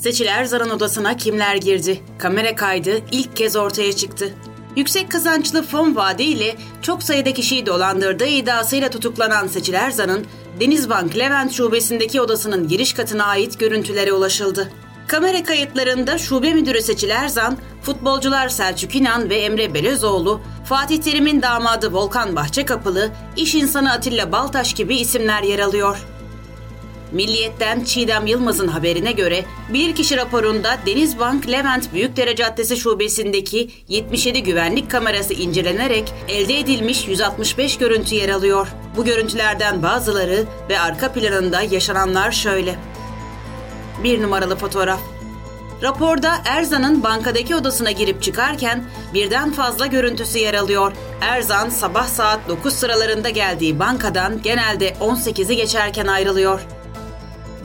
Seçil Erzan'ın odasına kimler girdi? Kamera kaydı ilk kez ortaya çıktı. Yüksek kazançlı fon vaadiyle çok sayıda kişiyi dolandırdığı iddiasıyla tutuklanan Seçil Erzan'ın Denizbank Levent şubesindeki odasının giriş katına ait görüntülere ulaşıldı. Kamera kayıtlarında şube müdürü Seçil Erzan, futbolcular Selçuk İnan ve Emre Belözoğlu, Fatih Terim'in damadı Volkan Bahçekapılı, iş insanı Atilla Baltaş gibi isimler yer alıyor. Milliyetten Çiğdem Yılmaz'ın haberine göre bilirkişi raporunda Denizbank Levent Büyükdere Caddesi şubesindeki 77 güvenlik kamerası incelenerek elde edilmiş 165 görüntü yer alıyor. Bu görüntülerden bazıları ve arka planında yaşananlar şöyle. Bir numaralı fotoğraf. Raporda Erzan'ın bankadaki odasına girip çıkarken birden fazla görüntüsü yer alıyor. Erzan sabah saat 9 sıralarında geldiği bankadan genelde 18'i geçerken ayrılıyor.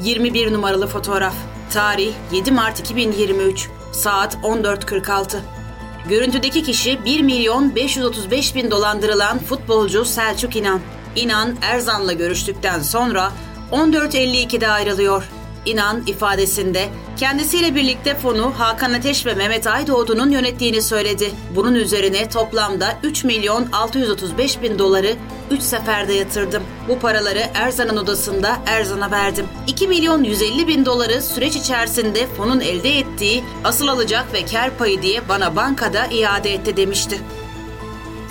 21 numaralı fotoğraf. Tarih 7 Mart 2023. Saat 14.46. Görüntüdeki kişi 1 milyon 535 bin dolandırılan futbolcu Selçuk İnan. İnan Erzan'la görüştükten sonra 14.52'de ayrılıyor. İnan ifadesinde kendisiyle birlikte fonu Hakan Ateş ve Mehmet Aydoğdu'nun yönettiğini söyledi. Bunun üzerine toplamda 3 milyon 635 bin doları 3 seferde yatırdım. Bu paraları Erzan'ın odasında Erzan'a verdim. 2 milyon 150 bin doları süreç içerisinde fonun elde ettiği asıl alacak ve kar payı diye bana bankada iade etti demişti.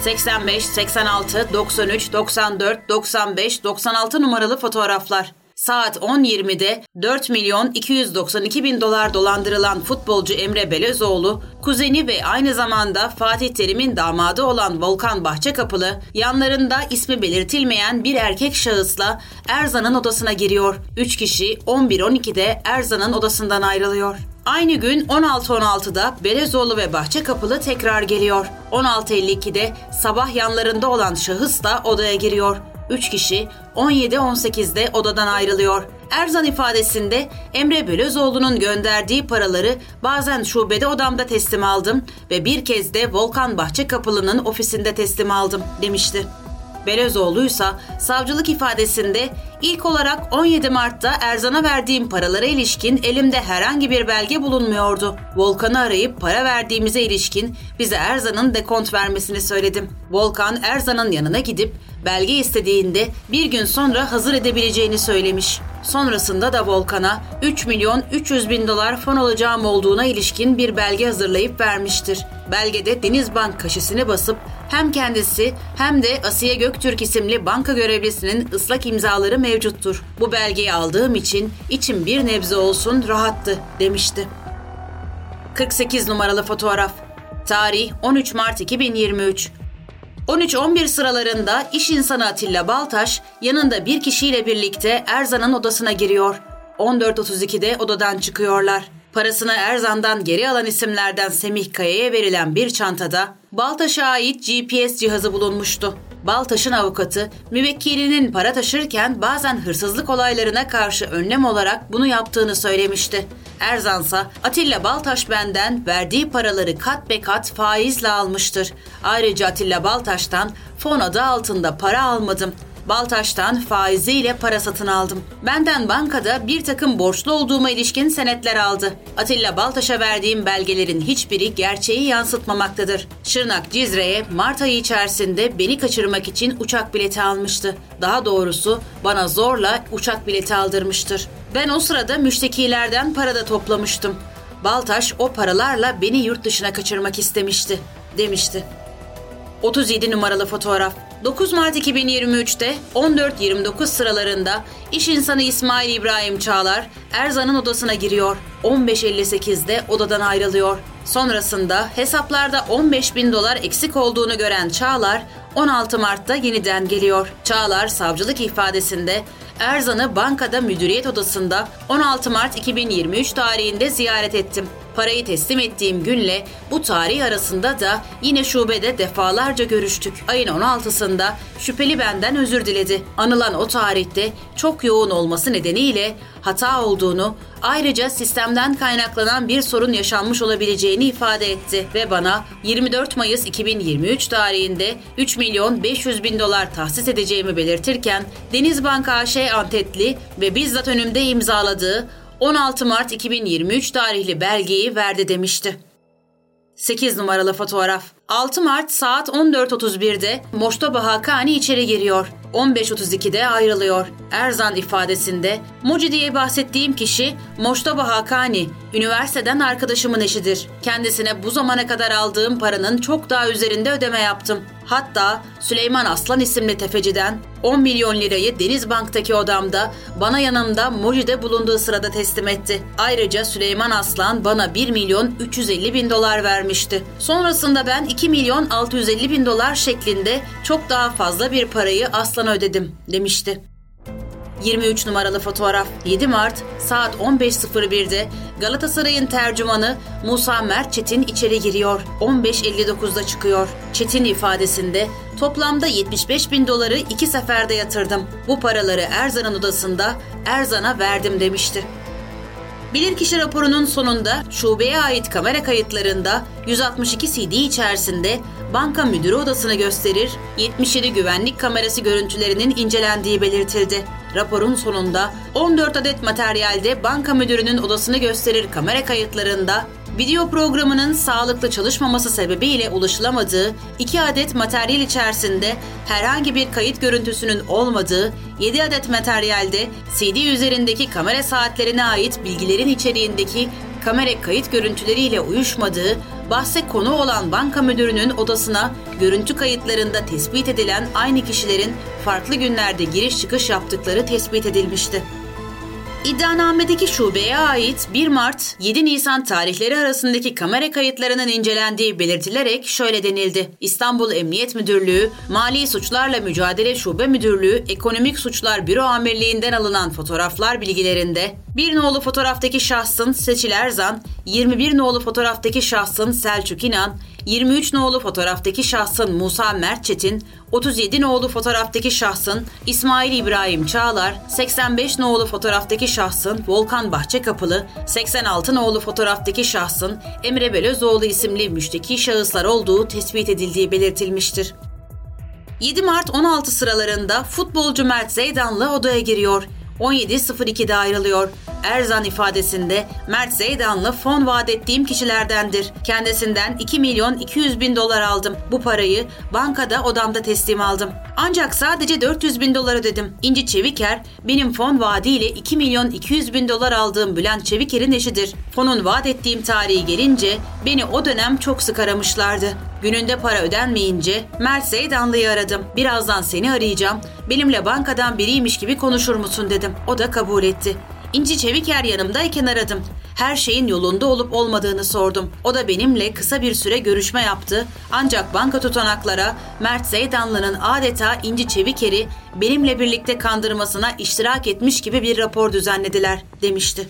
85, 86, 93, 94, 95, 96 numaralı fotoğraflar. Saat 10.20'de 4 milyon 292 bin dolar dolandırılan futbolcu Emre Belözoğlu, kuzeni ve aynı zamanda Fatih Terim'in damadı olan Volkan Bahçekapılı, yanlarında ismi belirtilmeyen bir erkek şahısla Erzan'ın odasına giriyor. 3 kişi 11.12'de Erzan'ın odasından ayrılıyor. Aynı gün 16.16'da Belezoğlu ve Bahçekapılı tekrar geliyor. 16.52'de sabah yanlarında olan şahıs da odaya giriyor. 3 kişi 17-18'de odadan ayrılıyor. Erzan ifadesinde Emre Bölözoğlu'nun gönderdiği paraları bazen şubede odamda teslim aldım ve bir kez de Volkan Bahçekapılı'nın ofisinde teslim aldım demişti. Belözoğlu ise savcılık ifadesinde ilk olarak 17 Mart'ta Erzan'a verdiğim paralara ilişkin elimde herhangi bir belge bulunmuyordu. Volkan'ı arayıp para verdiğimize ilişkin bize Erzan'ın dekont vermesini söyledim. Volkan Erzan'ın yanına gidip belge istediğinde bir gün sonra hazır edebileceğini söylemiş. Sonrasında da Volkan'a 3 milyon 300 bin dolar fon alacağım olduğuna ilişkin bir belge hazırlayıp vermiştir. Belgede Denizbank kaşesini basıp hem kendisi hem de Asiye Göktürk isimli banka görevlisinin ıslak imzaları mevcuttur. Bu belgeyi aldığım için içim bir nebze olsun rahattı demişti. 48 numaralı fotoğraf. Tarih 13 Mart 2023. 13-11 sıralarında iş insanı Atilla Baltaş yanında bir kişiyle birlikte Erzan'ın odasına giriyor. 14.32'de odadan çıkıyorlar. Parasını Erzan'dan geri alan isimlerden Semih Kaya'ya verilen bir çantada Baltaş'a ait GPS cihazı bulunmuştu. Baltaş'ın avukatı müvekkilinin para taşırken bazen hırsızlık olaylarına karşı önlem olarak bunu yaptığını söylemişti. Erzansa Atilla Baltaş benden verdiği paraları kat be kat faizle almıştır. Ayrıca Atilla Baltaş'tan fon adı altında para almadım. Baltaş'tan faiziyle para satın aldım. Benden bankada bir takım borçlu olduğuma ilişkin senetler aldı. Atilla Baltaş'a verdiğim belgelerin hiçbiri gerçeği yansıtmamaktadır. Şırnak Cizre'ye Mart ayı içerisinde beni kaçırmak için uçak bileti almıştı. Daha doğrusu bana zorla uçak bileti aldırmıştır. Ben o sırada müştekilerden para da toplamıştım. Baltaş o paralarla beni yurt dışına kaçırmak istemişti, demişti. 37 numaralı fotoğraf. 9 Mart 2023'te 14-29 sıralarında iş insanı İsmail İbrahim Çağlar Erzan'ın odasına giriyor. 15.58'de odadan ayrılıyor. Sonrasında hesaplarda 15 bin dolar eksik olduğunu gören Çağlar 16 Mart'ta yeniden geliyor. Çağlar savcılık ifadesinde Erzan'ı bankada müdüriyet odasında 16 Mart 2023 tarihinde ziyaret ettim. Parayı teslim ettiğim günle bu tarih arasında da yine şubede defalarca görüştük. Ayın 16'sında şüpheli benden özür diledi. Anılan o tarihte çok yoğun olması nedeniyle hata olduğunu, ayrıca sistemden kaynaklanan bir sorun yaşanmış olabileceğini ifade etti ve bana 24 Mayıs 2023 tarihinde 3 milyon 500 bin dolar tahsis edeceğimi belirtirken Denizbank AŞ Antetli ve bizzat önümde imzaladığı 16 Mart 2023 tarihli belgeyi verdi demişti. 8 numaralı fotoğraf. 6 Mart saat 14.31'de Moştoba Hakani içeri giriyor. 15.32'de ayrılıyor. Erzan ifadesinde Moci diye bahsettiğim kişi Moştoba Hakani, üniversiteden arkadaşımın eşidir. Kendisine bu zamana kadar aldığım paranın çok daha üzerinde ödeme yaptım. Hatta Süleyman Aslan isimli tefeciden 10 milyon lirayı Denizbank'taki odamda bana yanımda Moji'de bulunduğu sırada teslim etti. Ayrıca Süleyman Aslan bana 1 milyon 350 bin dolar vermişti. Sonrasında ben 2 milyon 650 bin dolar şeklinde çok daha fazla bir parayı Aslan'a ödedim demişti. 23 numaralı fotoğraf 7 Mart saat 15.01'de Galatasaray'ın tercümanı Musa Mert Çetin içeri giriyor. 15.59'da çıkıyor. Çetin ifadesinde toplamda 75 bin doları iki seferde yatırdım. Bu paraları Erzan'ın odasında Erzan'a verdim demişti. Bilirkişi raporunun sonunda şubeye ait kamera kayıtlarında 162 CD içerisinde banka müdürü odasını gösterir, 77 güvenlik kamerası görüntülerinin incelendiği belirtildi. Raporun sonunda 14 adet materyalde banka müdürünün odasını gösterir kamera kayıtlarında Video programının sağlıklı çalışmaması sebebiyle ulaşılamadığı, 2 adet materyal içerisinde herhangi bir kayıt görüntüsünün olmadığı, 7 adet materyalde CD üzerindeki kamera saatlerine ait bilgilerin içeriğindeki kamera kayıt görüntüleriyle uyuşmadığı, bahse konu olan banka müdürünün odasına görüntü kayıtlarında tespit edilen aynı kişilerin farklı günlerde giriş çıkış yaptıkları tespit edilmişti. İddianamedeki şubeye ait 1 Mart 7 Nisan tarihleri arasındaki kamera kayıtlarının incelendiği belirtilerek şöyle denildi. İstanbul Emniyet Müdürlüğü, Mali Suçlarla Mücadele Şube Müdürlüğü, Ekonomik Suçlar Büro Amirliğinden alınan fotoğraflar bilgilerinde bir nolu fotoğraftaki şahsın Seçil Erzan, 21 nolu fotoğraftaki şahsın Selçuk İnan, 23 nolu fotoğraftaki şahsın Musa Mertçetin, 37 nolu fotoğraftaki şahsın İsmail İbrahim Çağlar, 85 nolu fotoğraftaki şahsın Volkan Bahçekapılı, 86 nolu fotoğraftaki şahsın Emre Belözoğlu isimli müşteki şahıslar olduğu tespit edildiği belirtilmiştir. 7 Mart 16 sıralarında futbolcu Mert Zeydanlı odaya giriyor. 17.02'de ayrılıyor. Erzan ifadesinde Mert Zeydanlı fon vaat ettiğim kişilerdendir. Kendisinden 2 milyon 200 bin dolar aldım. Bu parayı bankada odamda teslim aldım. Ancak sadece 400 bin dolar ödedim. İnci Çeviker benim fon vaadiyle 2 milyon 200 bin dolar aldığım Bülent Çeviker'in eşidir. Fonun vaat ettiğim tarihi gelince beni o dönem çok sık aramışlardı. Gününde para ödenmeyince Mert Zeydanlı'yı aradım. Birazdan seni arayacağım. Benimle bankadan biriymiş gibi konuşur musun dedim. O da kabul etti. İnci Çeviker yanımdayken aradım. Her şeyin yolunda olup olmadığını sordum. O da benimle kısa bir süre görüşme yaptı. Ancak banka tutanaklara Mert Zeydanlı'nın adeta İnci Çeviker'i benimle birlikte kandırmasına iştirak etmiş gibi bir rapor düzenlediler demişti.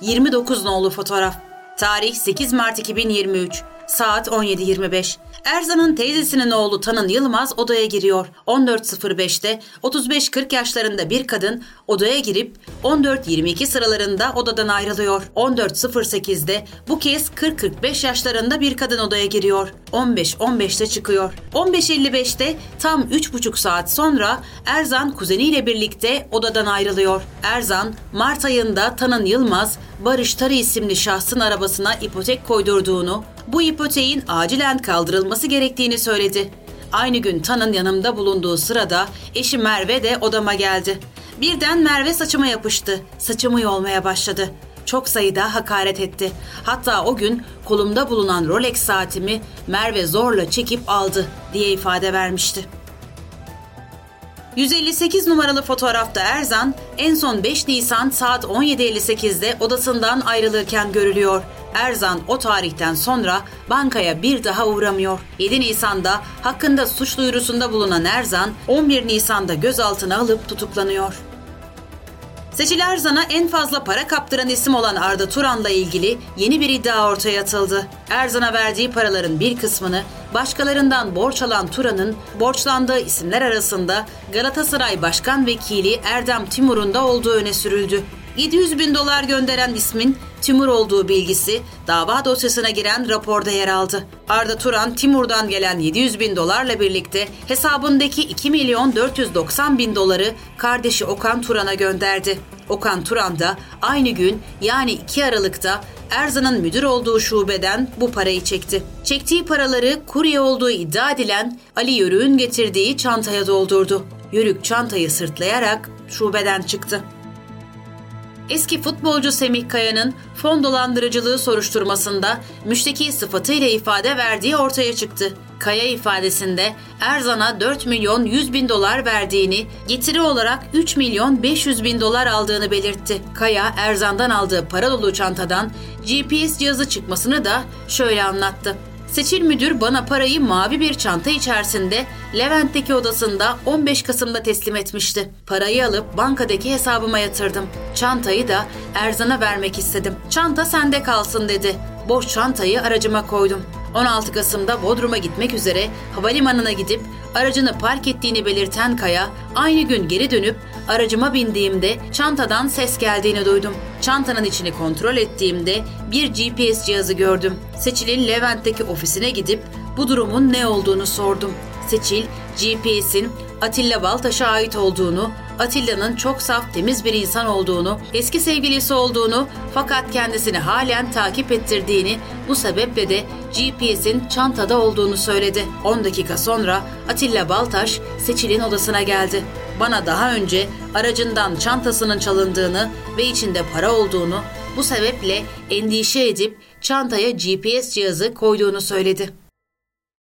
29 nolu fotoğraf. Tarih 8 Mart 2023. Saat 17.25. Erzan'ın teyzesinin oğlu Tanın Yılmaz odaya giriyor. 14.05'te 35-40 yaşlarında bir kadın odaya girip 14.22 sıralarında odadan ayrılıyor. 14.08'de bu kez 40-45 yaşlarında bir kadın odaya giriyor. 15.15'te çıkıyor. 15.55'te tam 3,5 saat sonra Erzan kuzeniyle birlikte odadan ayrılıyor. Erzan Mart ayında Tanın Yılmaz Barış Tarı isimli şahsın arabasına ipotek koydurduğunu, bu ipoteğin acilen kaldırılması gerektiğini söyledi. Aynı gün Tan'ın yanımda bulunduğu sırada eşi Merve de odama geldi. Birden Merve saçıma yapıştı. Saçımı yolmaya başladı. Çok sayıda hakaret etti. Hatta o gün kolumda bulunan Rolex saatimi Merve zorla çekip aldı diye ifade vermişti. 158 numaralı fotoğrafta Erzan en son 5 Nisan saat 17.58'de odasından ayrılırken görülüyor. Erzan o tarihten sonra bankaya bir daha uğramıyor. 7 Nisan'da hakkında suç duyurusunda bulunan Erzan 11 Nisan'da gözaltına alıp tutuklanıyor. Seçil Erzan'a en fazla para kaptıran isim olan Arda Turan'la ilgili yeni bir iddia ortaya atıldı. Erzan'a verdiği paraların bir kısmını başkalarından borç alan Turan'ın borçlandığı isimler arasında Galatasaray Başkan Vekili Erdem Timur'un da olduğu öne sürüldü. 700 bin dolar gönderen ismin Timur olduğu bilgisi dava dosyasına giren raporda yer aldı. Arda Turan, Timur'dan gelen 700 bin dolarla birlikte hesabındaki 2 milyon 490 bin doları kardeşi Okan Turan'a gönderdi. Okan Turan da aynı gün yani 2 Aralık'ta Erzan'ın müdür olduğu şubeden bu parayı çekti. Çektiği paraları kurye olduğu iddia edilen Ali Yörük'ün getirdiği çantaya doldurdu. Yörük çantayı sırtlayarak şubeden çıktı. Eski futbolcu Semih Kaya'nın fon dolandırıcılığı soruşturmasında müşteki sıfatıyla ifade verdiği ortaya çıktı. Kaya ifadesinde Erzan'a 4 milyon 100 bin dolar verdiğini, getiri olarak 3 milyon 500 bin dolar aldığını belirtti. Kaya, Erzan'dan aldığı para dolu çantadan GPS cihazı çıkmasını da şöyle anlattı. Seçil müdür bana parayı mavi bir çanta içerisinde Levent'teki odasında 15 Kasım'da teslim etmişti. Parayı alıp bankadaki hesabıma yatırdım. Çantayı da Erzan'a vermek istedim. Çanta sende kalsın dedi. Boş çantayı aracıma koydum. 16 Kasım'da Bodrum'a gitmek üzere havalimanına gidip aracını park ettiğini belirten Kaya, aynı gün geri dönüp aracıma bindiğimde çantadan ses geldiğini duydum. Çantanın içini kontrol ettiğimde bir GPS cihazı gördüm. Seçil'in Levent'teki ofisine gidip bu durumun ne olduğunu sordum. Seçil, GPS'in Atilla Baltaş'a ait olduğunu, Atilla'nın çok saf temiz bir insan olduğunu, eski sevgilisi olduğunu fakat kendisini halen takip ettirdiğini, bu sebeple de GPS'in çantada olduğunu söyledi. 10 dakika sonra Atilla Baltaş Seçil'in odasına geldi. Bana daha önce aracından çantasının çalındığını ve içinde para olduğunu, bu sebeple endişe edip çantaya GPS cihazı koyduğunu söyledi.